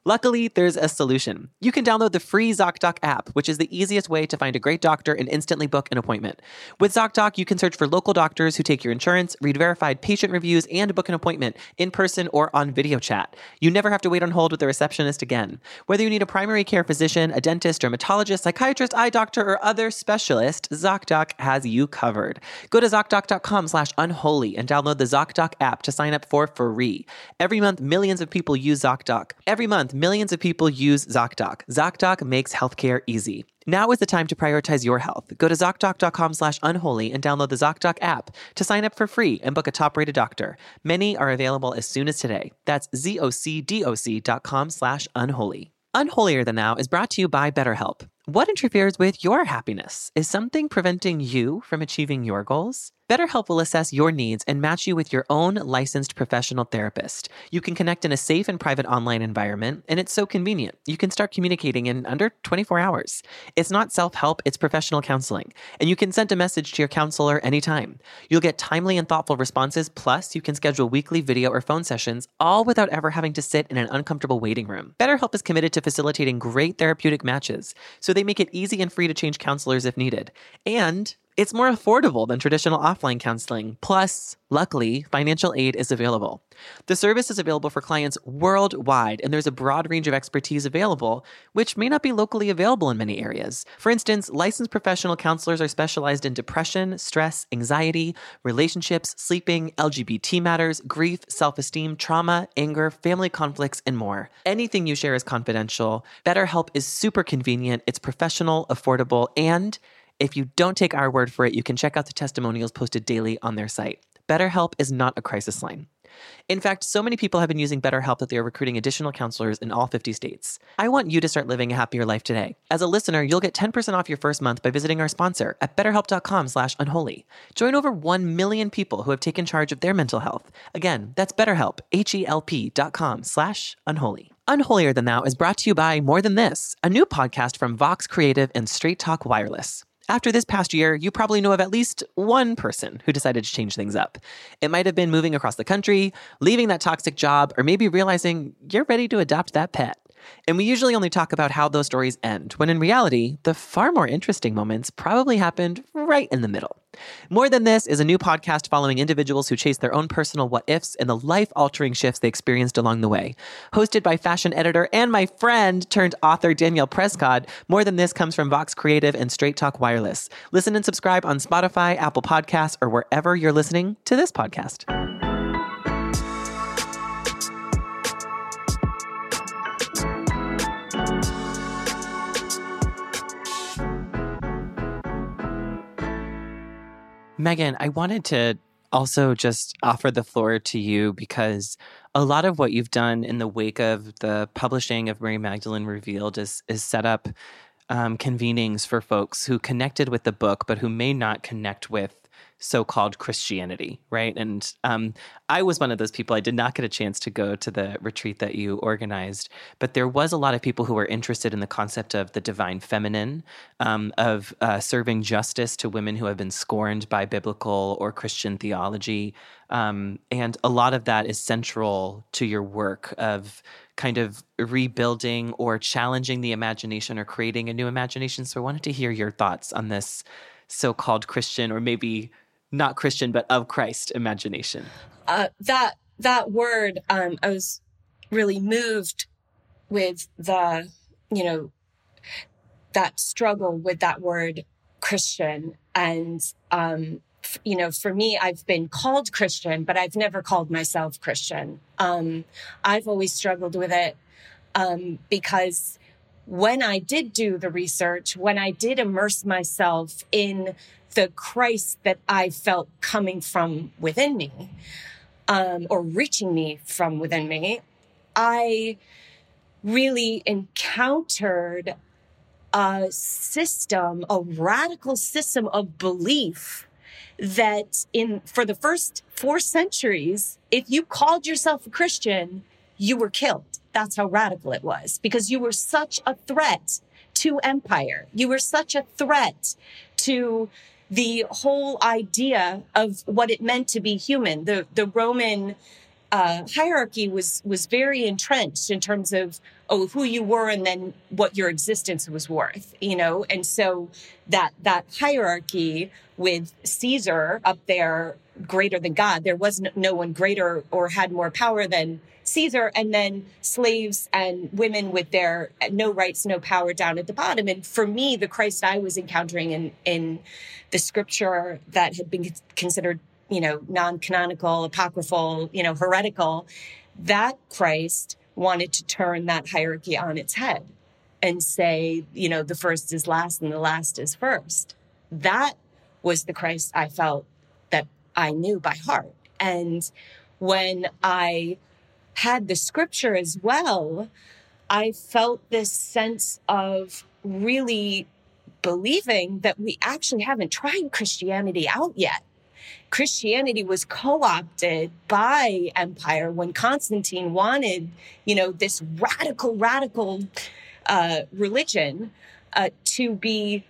Luckily, there's a solution. You can download the free ZocDoc app, which is the easiest way to find a great doctor and instantly book an appointment. With ZocDoc, you can search for local doctors who take your insurance, read verified patient reviews, and book an appointment in person or on video chat. You never have to wait on hold with a receptionist again. Whether you need a primary care physician, a dentist, dermatologist, psychiatrist, eye doctor, or other specialist, ZocDoc has you covered. Go to ZocDoc.com slash unholy and download the ZocDoc app to sign up for free. Every month, millions of people use ZocDoc. Every month, millions of people use ZocDoc. ZocDoc makes healthcare easy. Now is the time to prioritize your health. Go to ZocDoc.com slash unholy and download the ZocDoc app to sign up for free and book a top-rated doctor. Many are available as soon as today. That's ZocDoc.com slash unholy. Unholier Than Thou is brought to you by BetterHelp. What interferes with your happiness? Is something preventing you from achieving your goals? BetterHelp will assess your needs and match you with your own licensed professional therapist. You can connect in a safe and private online environment, and it's so convenient. You can start communicating in under 24 hours. It's not self help, it's professional counseling, and you can send a message to your counselor anytime. You'll get timely and thoughtful responses, plus, you can schedule weekly video or phone sessions, all without ever having to sit in an uncomfortable waiting room. BetterHelp is committed to facilitating great therapeutic matches, so they make it easy and free to change counselors if needed. And it's more affordable than traditional offline counseling. Plus, luckily, financial aid is available. The service is available for clients worldwide, and there's a broad range of expertise available, which may not be locally available in many areas. For instance, licensed professional counselors are specialized in depression, stress, anxiety, relationships, sleeping, LGBT matters, grief, self esteem, trauma, anger, family conflicts, and more. Anything you share is confidential. BetterHelp is super convenient, it's professional, affordable, and if you don't take our word for it, you can check out the testimonials posted daily on their site. BetterHelp is not a crisis line. In fact, so many people have been using BetterHelp that they are recruiting additional counselors in all 50 states. I want you to start living a happier life today. As a listener, you'll get 10% off your first month by visiting our sponsor at betterhelp.com/unholy. Join over 1 million people who have taken charge of their mental health. Again, that's betterhelp, H-E-L-P dot com slash unholy. Unholier Than Thou is brought to you by More Than This, a new podcast from Vox Creative and Straight Talk Wireless. After this past year, you probably know of at least one person who decided to change things up. It might have been moving across the country, leaving that toxic job, or maybe realizing you're ready to adopt that pet. And we usually only talk about how those stories end, when in reality, the far more interesting moments probably happened right in the middle. More Than This is a new podcast following individuals who chase their own personal what ifs and the life altering shifts they experienced along the way. Hosted by fashion editor and my friend turned author Danielle Prescott, More Than This comes from Vox Creative and Straight Talk Wireless. Listen and subscribe on Spotify, Apple Podcasts, or wherever you're listening to this podcast. Meggan, I wanted to also just offer the floor to you because a lot of what you've done in the wake of the publishing of Mary Magdalene Revealed is is set up um, convenings for folks who connected with the book, but who may not connect with so-called Christianity, right? And um, I was one of those people. I did not get a chance to go to the retreat that you organized, but there was a lot of people who were interested in the concept of the divine feminine, um, of uh, serving justice to women who have been scorned by biblical or Christian theology, um, and a lot of that is central to your work of kind of rebuilding or challenging the imagination or creating a new imagination. So I wanted to hear your thoughts on this so-called Christian or maybe not Christian, but of Christ imagination? Uh, that that word, um, I was really moved with the, you know, that struggle with that word Christian. And, um, f- you know, for me, I've been called Christian, but I've never called myself Christian. Um, I've always struggled with it um, because when I did do the research, when I did immerse myself in the Christ that I felt coming from within me, um, or reaching me from within me, I really encountered a system, a radical system of belief that in for the first four centuries, if you called yourself a Christian, you were killed. That's how radical it was because you were such a threat to empire. You were such a threat to the whole idea of what it meant to be human. The the Roman uh, hierarchy was was very entrenched in terms of oh who you were and then what your existence was worth, you know. And so that that hierarchy with Caesar up there greater than God, there was no, one greater or had more power than Caesar, and then slaves and women with their no rights, no power down at the bottom. And for me, the Christ I was encountering in in the scripture that had been considered, you know, non-canonical, apocryphal, you know, heretical, that Christ wanted to turn that hierarchy on its head and say, you know, the first is last and the last is first. That was the Christ I felt I knew by heart. And when I had the scripture as well, I felt this sense of really believing that we actually haven't tried Christianity out yet. Christianity was co-opted by empire when Constantine wanted, you know, this radical, radical uh, religion uh, to be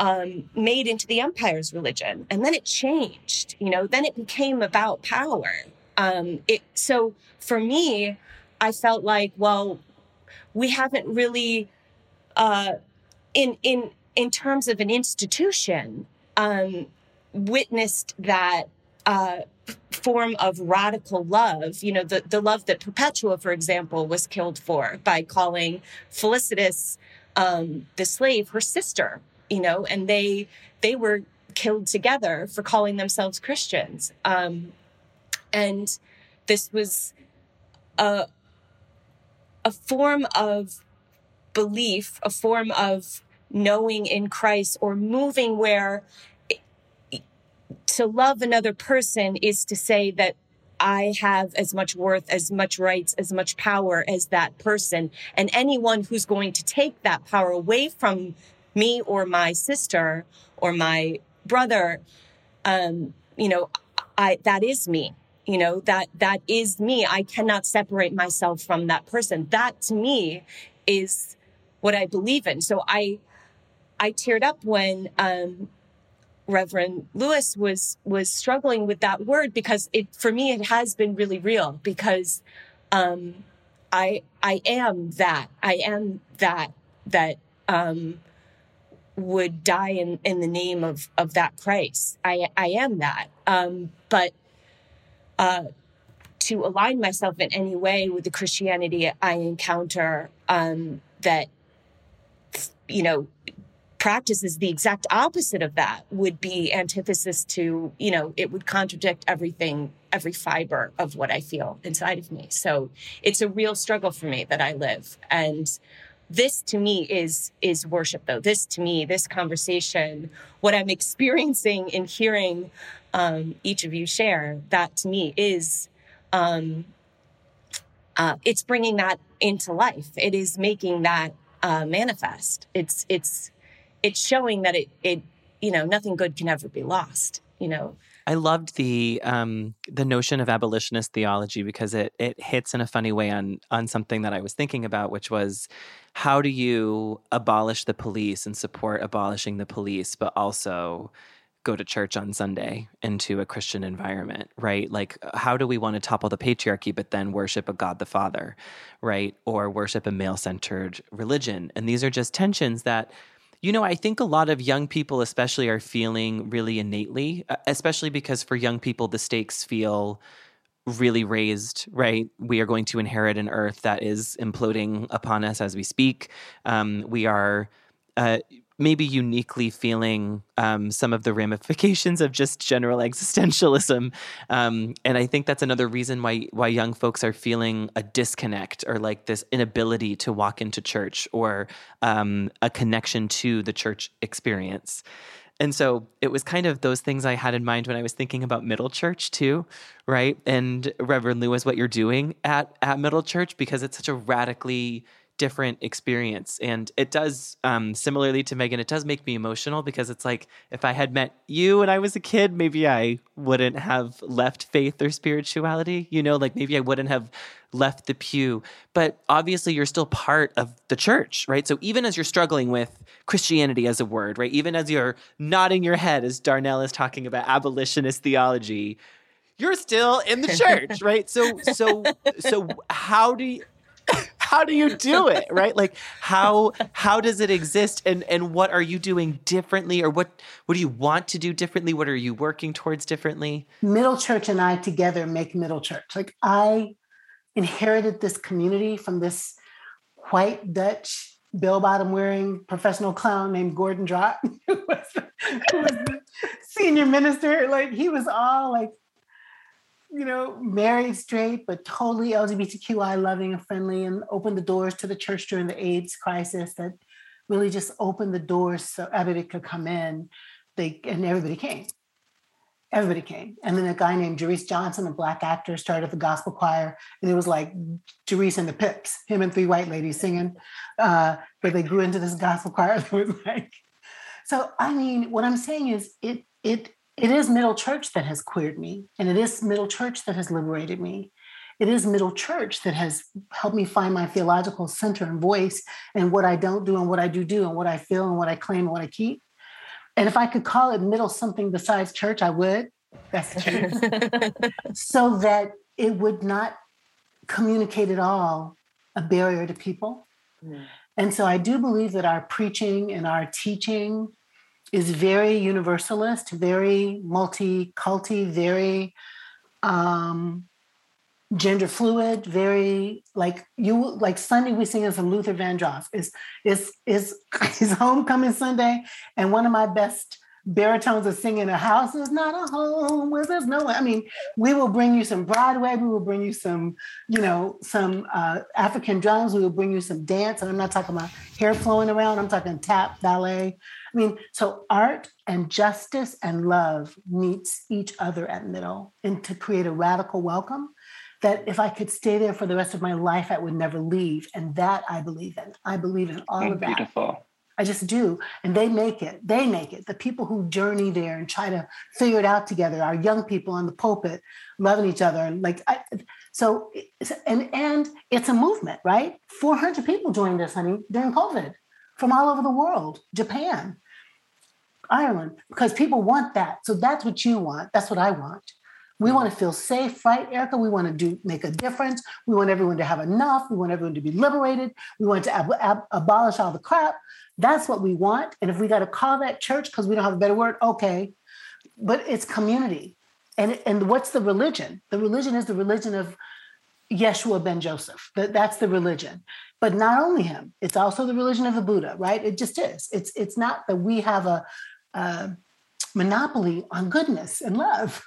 um, made into the empire's religion, and then it changed. You know, then it became about power. Um, it so for me, I felt like, well, we haven't really, uh, in in in terms of an institution, um, witnessed that uh, form of radical love. You know, the the love that Perpetua, for example, was killed for by calling Felicitas, um, the slave, her sister. You know, and they they were killed together for calling themselves Christians. Um, and this was a a form of belief, a form of knowing in Christ or moving where to love another person is to say that I have as much worth, as much rights, as much power as that person. And anyone who's going to take that power away from me or my sister or my brother, um, you know, I, that is me you know that that is me. I cannot separate myself from that person. That to me is what i believe in. So i i teared up when um reverend lewis was was struggling with that word because it for me it has been really real because um i i am that. I am that that um would die in in the name of of that christ i i am that um but uh, to align myself in any way with the Christianity I encounter um, that, you know, practices the exact opposite of that would be antithesis to, you know, it would contradict everything, every fiber of what I feel inside of me. So it's a real struggle for me that I live. And this to me is is worship though this to me this conversation what i'm experiencing and hearing um, each of you share, that to me is, um, uh, it's bringing that into life. It is making that uh, manifest. It's it's it's showing that it it you know nothing good can ever be lost. You know. I loved the um, the notion of abolitionist theology because it it hits in a funny way on on something that I was thinking about, which was how do you abolish the police and support abolishing the police, but also go to church on Sunday into a Christian environment, right? Like, how do we want to topple the patriarchy, but then worship a God the Father, right? Or worship a male centered religion? And these are just tensions that, you know, I think a lot of young people, especially, are feeling really innately, uh, especially because for young people, the stakes feel really raised, right? We are going to inherit an earth that is imploding upon us as we speak. Um, we are. Uh, maybe uniquely feeling um, some of the ramifications of just general existentialism. Um, and I think that's another reason why why young folks are feeling a disconnect or like this inability to walk into church or um, a connection to the church experience. And so it was kind of those things I had in mind when I was thinking about Middle Church too, right? And Reverend Lewis, what you're doing at at Middle Church because it's such a radically different experience. And it does, um, similarly to Meggan, it does make me emotional because it's like if I had met you when I was a kid, maybe I wouldn't have left faith or spirituality, you know, like maybe I wouldn't have left the pew. But obviously, you're still part of the church, right? So even as you're struggling with Christianity as a word, right? Even as you're nodding your head as Darnell is talking about abolitionist theology, you're still in the church, right? So so so how do you how do you do it right? Like how how does it exist? And and what are you doing differently? Or what what do you want to do differently? What are you working towards differently? Middle church and i together make middle church. Like i inherited this community from this white dutch bell bottom wearing professional clown named gordon Dragt who was, who was the senior minister. Like he was all like you know, married, straight, but totally LGBTQI loving and friendly, and opened the doors to the church during the AIDS crisis. That really just opened the doors so everybody could come in. They and everybody came. Everybody came. And then a guy named Jerice Johnson, a black actor, started the gospel choir. And it was like Jerice and the Pips, him and three white ladies singing. Uh, but they grew into this gospel choir that was like. So I mean, what I'm saying is it it it is middle church that has queered me, and it is middle church that has liberated me. It is middle church that has helped me find my theological center and voice and what I don't do and what I do do and what I feel and what I claim and what I keep. And if I could call it middle something besides church, I would. That's the truth. so that it would not communicate at all a barrier to people. Mm. And so I do believe that our preaching and our teaching is very universalist, very multi-culti, very um, gender fluid, very like you like Sunday we sing some Luther Vandross. Is is is is homecoming Sunday, and one of my best baritones are singing a house is not a home where there's no. I mean, we will bring you some Broadway, we will bring you some, you know, some uh, African drums, we will bring you some dance. And I'm not talking about hair flowing around, I'm talking tap, ballet. I mean, so art and justice and love meets each other at middle and to create a radical welcome that if I could stay there for the rest of my life, I would never leave. And that I believe in. I believe in all oh, of that. Beautiful. I just do. And they make it. They make it. The people who journey there and try to figure it out together, our young people on the pulpit loving each other. And like, I, so, and, and it's a movement, right? 400 people joined us, honey, during COVID from all over the world, Japan, Ireland, because people want that. So that's what you want. That's what I want. We hmm. want to feel safe, right, Erica? We want to do make a difference. We want everyone to have enough. We want everyone to be liberated. We want to ab- ab- abolish all the crap. That's what we want. And if we got to call that church because we don't have a better word, okay. But it's community. And, and what's the religion? The religion is the religion of Yeshua ben Joseph. That, that's the religion. But not only him, it's also the religion of the Buddha, right? It just is. It's it's not that we have a, a monopoly on goodness and love.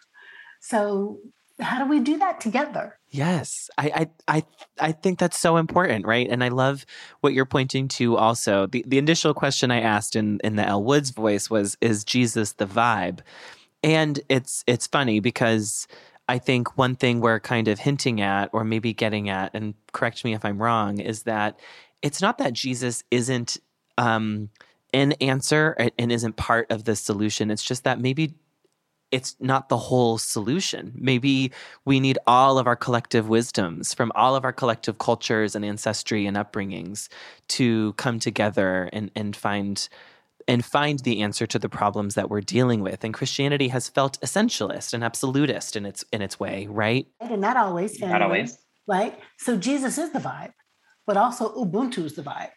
So how do we do that together? Yes, I, I, I, I think that's so important, right? And I love what you're pointing to. Also, the the initial question I asked in in the Elle Woods voice was, "Is Jesus the vibe?" And it's it's funny because I think one thing we're kind of hinting at, or maybe getting at, and correct me if I'm wrong, is that it's not that Jesus isn't um, an answer and isn't part of the solution. It's just that maybe it's not the whole solution. Maybe we need all of our collective wisdoms from all of our collective cultures and ancestry and upbringings to come together and, and find and find the answer to the problems that we're dealing with. And Christianity has felt essentialist and absolutist in its in its way, right? And not always. Not always. Right. So Jesus is the vibe, but also Ubuntu is the vibe.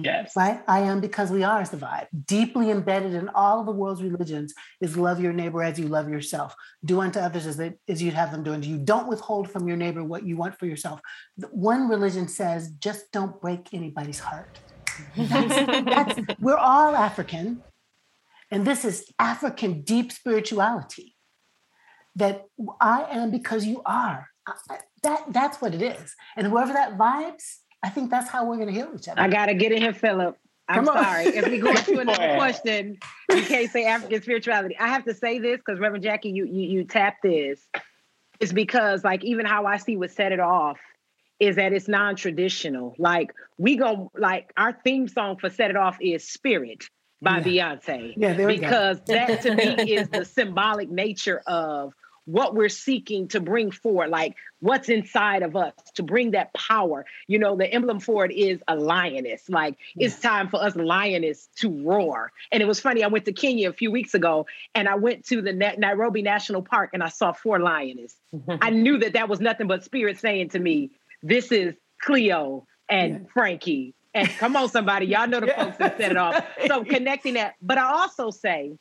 Yes. Right? I am because we are is the vibe. Deeply embedded in all of the world's religions is love your neighbor as you love yourself. Do unto others as, they, as you'd have them do unto you. Don't withhold from your neighbor what you want for yourself. One religion says just don't break anybody's heart. That's, that's, we're all African. And this is African deep spirituality that I am because you are. That, that's what it is. And whoever that vibes, I think that's how we're going to heal each other. I got to get in here, Philip. I'm sorry. if we go into another question, you can't say African spirituality. I have to say this because Reverend Jackie, you you you tap this. It's because like even how I see what set it off is that it's non-traditional. Like we go like our theme song for Set It Off is Spirit by Yeah. Beyonce. Yeah, there we go. because that to me is the symbolic nature of what we're seeking to bring forward, like what's inside of us to bring that power. You know, the emblem for it is a lioness. Like it's time for us lioness to roar. And it was funny. I went to Kenya a few weeks ago, and I went to the Na- Nairobi National Park, and I saw four lioness. I knew that that was nothing but spirit saying to me, "This is Cleo and Frankie." And come on, somebody, y'all know the folks that set it off. So connecting that, but I also say,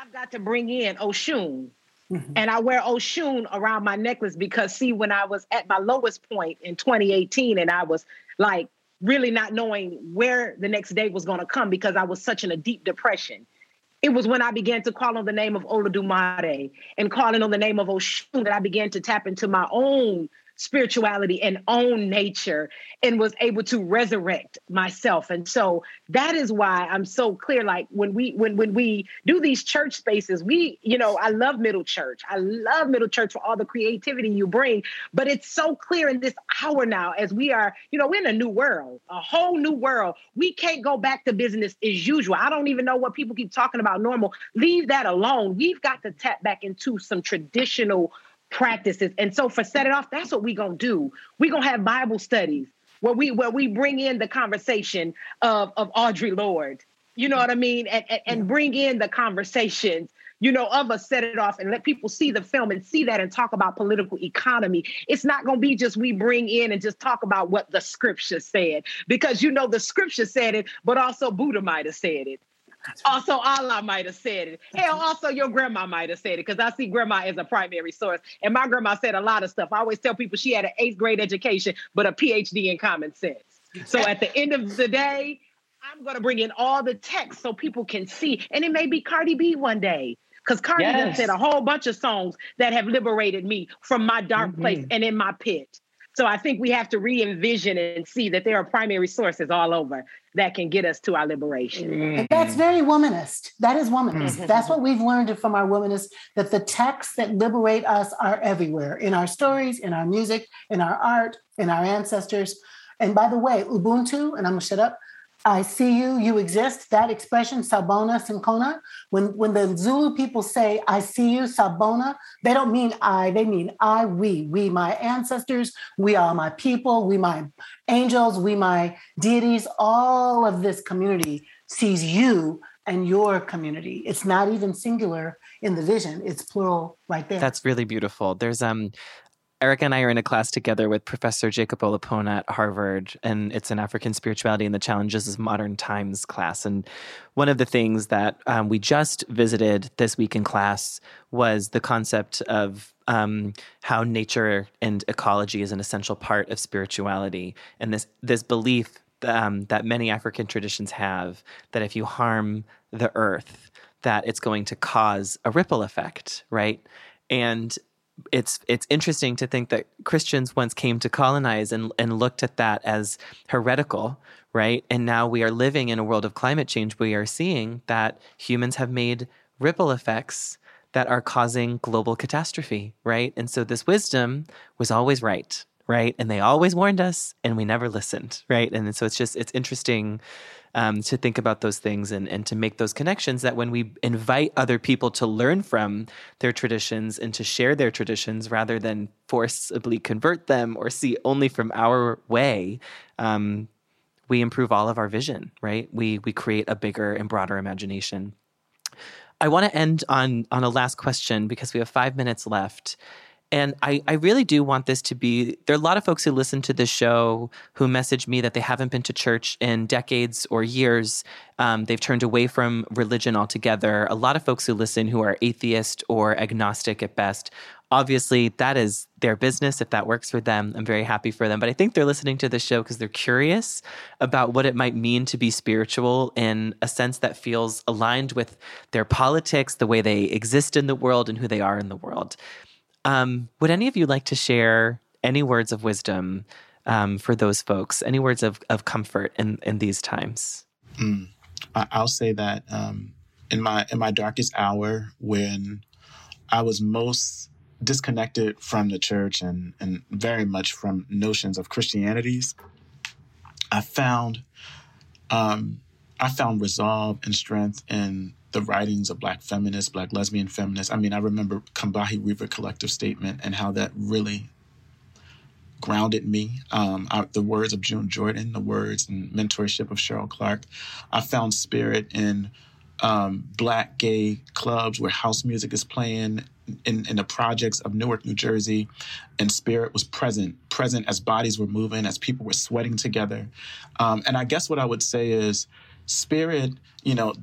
I've got to bring in Oshun. Mm-hmm. And I wear Oshun around my necklace because, see, when I was at my lowest point in 2018, and I was like really not knowing where the next day was going to come because I was such in a deep depression. It was when I began to call on the name of Olodumare and calling on the name of Oshun that I began to tap into my own spirituality and own nature and was able to resurrect myself. And so that is why i'm so clear like when we when when we do these church spaces we you know i love middle church. I love middle church for all the creativity you bring but it's so clear in this hour now as we are you know we're in a new world a whole new world. We can't go back to business as usual. I don't even know what people keep talking about normal. Leave that alone. We've got to tap back into some traditional practices. And so for set it off, that's what we're gonna do. We're gonna have Bible studies where we where we bring in the conversation of, of Audre Lorde. You know what I mean? And, and, and bring in the conversations, you know, of us set it off and let people see the film and see that and talk about political economy. It's not gonna be just we bring in and just talk about what the scripture said, because you know the scripture said it, but also Buddha might have said it. Also, Allah might have said it. Hell, mm-hmm. also your grandma might have said it because I see grandma as a primary source. And my grandma said a lot of stuff. I always tell people she had an eighth grade education, but a PhD in common sense. So at the end of the day, I'm going to bring in all the text so people can see. And it may be Cardi B one day. Because Cardi Yes. said a whole bunch of songs that have liberated me from my dark place mm-hmm. and in my pit. So I think we have to re-envision and see that there are primary sources all over that can get us to our liberation. Mm-hmm. And that's very womanist. That is womanist. Mm-hmm. That's what we've learned from our womanists that the texts that liberate us are everywhere in our stories, in our music, in our art, in our ancestors. And by the way, Ubuntu, and I'm gonna shut up. I see you, you exist. That expression, Sabona Sinkona, when, when the Zulu people say, I see you, Sabona, they don't mean I, they mean I, we. We, my ancestors, we are my people, we, my angels, we, my deities. All of this community sees you and your community. It's not even singular in the vision, it's plural right there. That's really beautiful. There's um Erica and I are in a class together with Professor Jacob Olupona at Harvard, and it's an African spirituality and the challenges of modern times class. And one of the things that um, we just visited this week in class was the concept of um, how nature and ecology is an essential part of spirituality, and this this belief um, that many African traditions have that if you harm the earth, that it's going to cause a ripple effect, right? And it's it's interesting to think that Christians once came to colonize and, and looked at that as heretical, right? And now we are living in a world of climate change. We are seeing that humans have made ripple effects that are causing global catastrophe, right? And so this wisdom was always right, right? And they always warned us and we never listened, right? And so it's just, it's interesting um, to think about those things and, and to make those connections that when we invite other people to learn from their traditions and to share their traditions rather than forcibly convert them or see only from our way, um, we improve all of our vision, right? We we create a bigger and broader imagination. I want to end on on a last question because we have five minutes left. And I, I really do want this to be there are a lot of folks who listen to this show who message me that they haven't been to church in decades or years. Um, they've turned away from religion altogether. A lot of folks who listen who are atheist or agnostic at best obviously that is their business if that works for them i'm very happy for them but i think they're listening to the show because they're curious about what it might mean to be spiritual in a sense that feels aligned with their politics the way they exist in the world and who they are in the world um, would any of you like to share any words of wisdom um, for those folks any words of, of comfort in, in these times mm. i'll say that um, in my in my darkest hour when i was most disconnected from the church and, and very much from notions of Christianities, I found um, I found resolve and strength in the writings of black feminists, black lesbian feminists. I mean, I remember Combahee River Collective Statement and how that really grounded me. Um, I, the words of June Jordan, the words and mentorship of Cheryl Clarke. I found spirit in um, black gay clubs where house music is playing in, in the projects of Newark, New Jersey, and spirit was present, present as bodies were moving, as people were sweating together. Um, and I guess what I would say is, spirit, you know,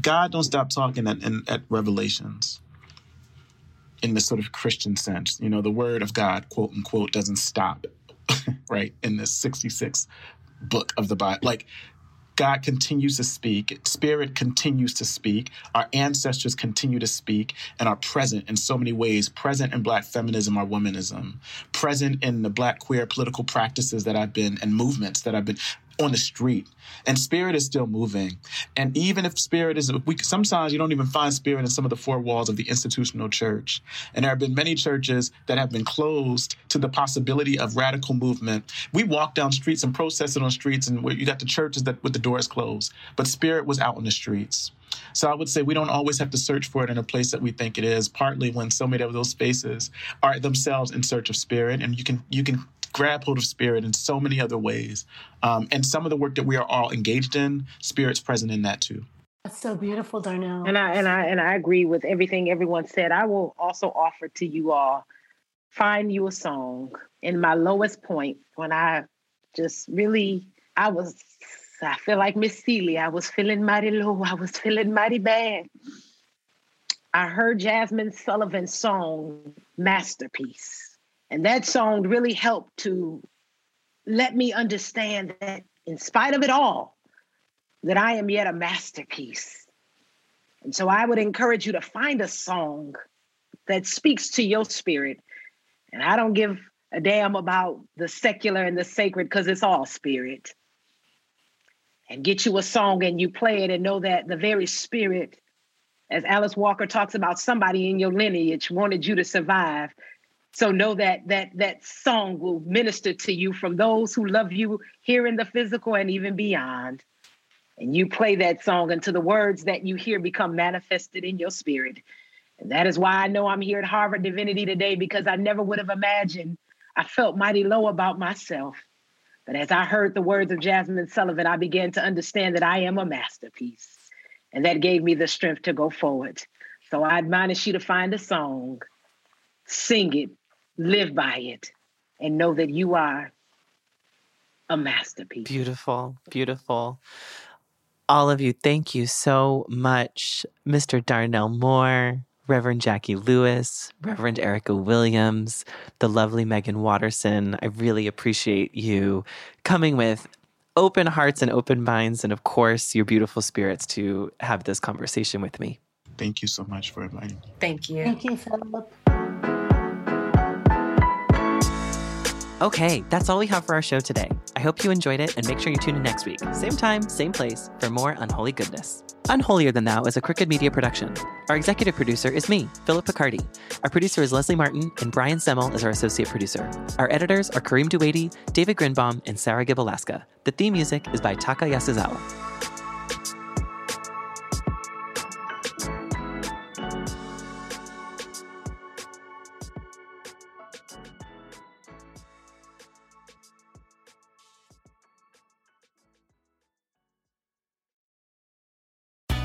God don't stop talking at, at Revelations in the sort of Christian sense. You know, the word of God, quote unquote, doesn't stop, right, in this 66 book of the Bible. Like God continues to speak, Spirit continues to speak, our ancestors continue to speak, and are present in so many ways present in Black feminism or womanism, present in the Black queer political practices that I've been and movements that I've been on the street and spirit is still moving. And even if spirit is we sometimes you don't even find spirit in some of the four walls of the institutional church. And there have been many churches that have been closed to the possibility of radical movement. We walk down streets and protest it on streets and you got the churches that with the doors closed. But spirit was out on the streets. So I would say we don't always have to search for it in a place that we think it is. Partly when so many of those spaces are themselves in search of spirit, and you can you can grab hold of spirit in so many other ways. Um, and some of the work that we are all engaged in, spirit's present in that too. That's so beautiful, Darnell. And I and I and I agree with everything everyone said. I will also offer to you all find you a song in my lowest point when I just really I was I feel like Miss Celia. I was feeling mighty low. I was feeling mighty bad. I heard Jazmine Sullivan's song Masterpiece. And that song really helped to let me understand that in spite of it all, that I am yet a masterpiece. And so I would encourage you to find a song that speaks to your spirit. And I don't give a damn about the secular and the sacred because it's all spirit. And get you a song and you play it and know that the very spirit, as Alice Walker talks about, somebody in your lineage wanted you to survive. So know that that that song will minister to you from those who love you here in the physical and even beyond. And you play that song until the words that you hear become manifested in your spirit. And that is why I know I'm here at Harvard Divinity today because I never would have imagined I felt mighty low about myself. But as I heard the words of Jazmine Sullivan, I began to understand that I am a masterpiece. And that gave me the strength to go forward. So I admonish you to find a song, sing it, live by it, and know that you are a masterpiece. Beautiful, beautiful. All of you, thank you so much, Mr. Darnell Moore, Reverend Jacqui Lewis, Reverend Erica Williams, the lovely Meggan Watterson. I really appreciate you coming with open hearts and open minds, and of course, your beautiful spirits to have this conversation with me. Thank you so much for inviting me. Thank you. Thank you, Philip. Okay, that's all we have for our show today. I hope you enjoyed it and make sure you tune in next week, same time, same place, for more unholy goodness. Unholier Than Thou is a Crooked Media production. Our executive producer is me, Philip Picardi. Our producer is Leslie Martin, and Brian Semmel is our associate producer. Our editors are Kareem Duwady, David Grinbaum, and Sarah Gibalaska. The theme music is by Taka Yasuzawa.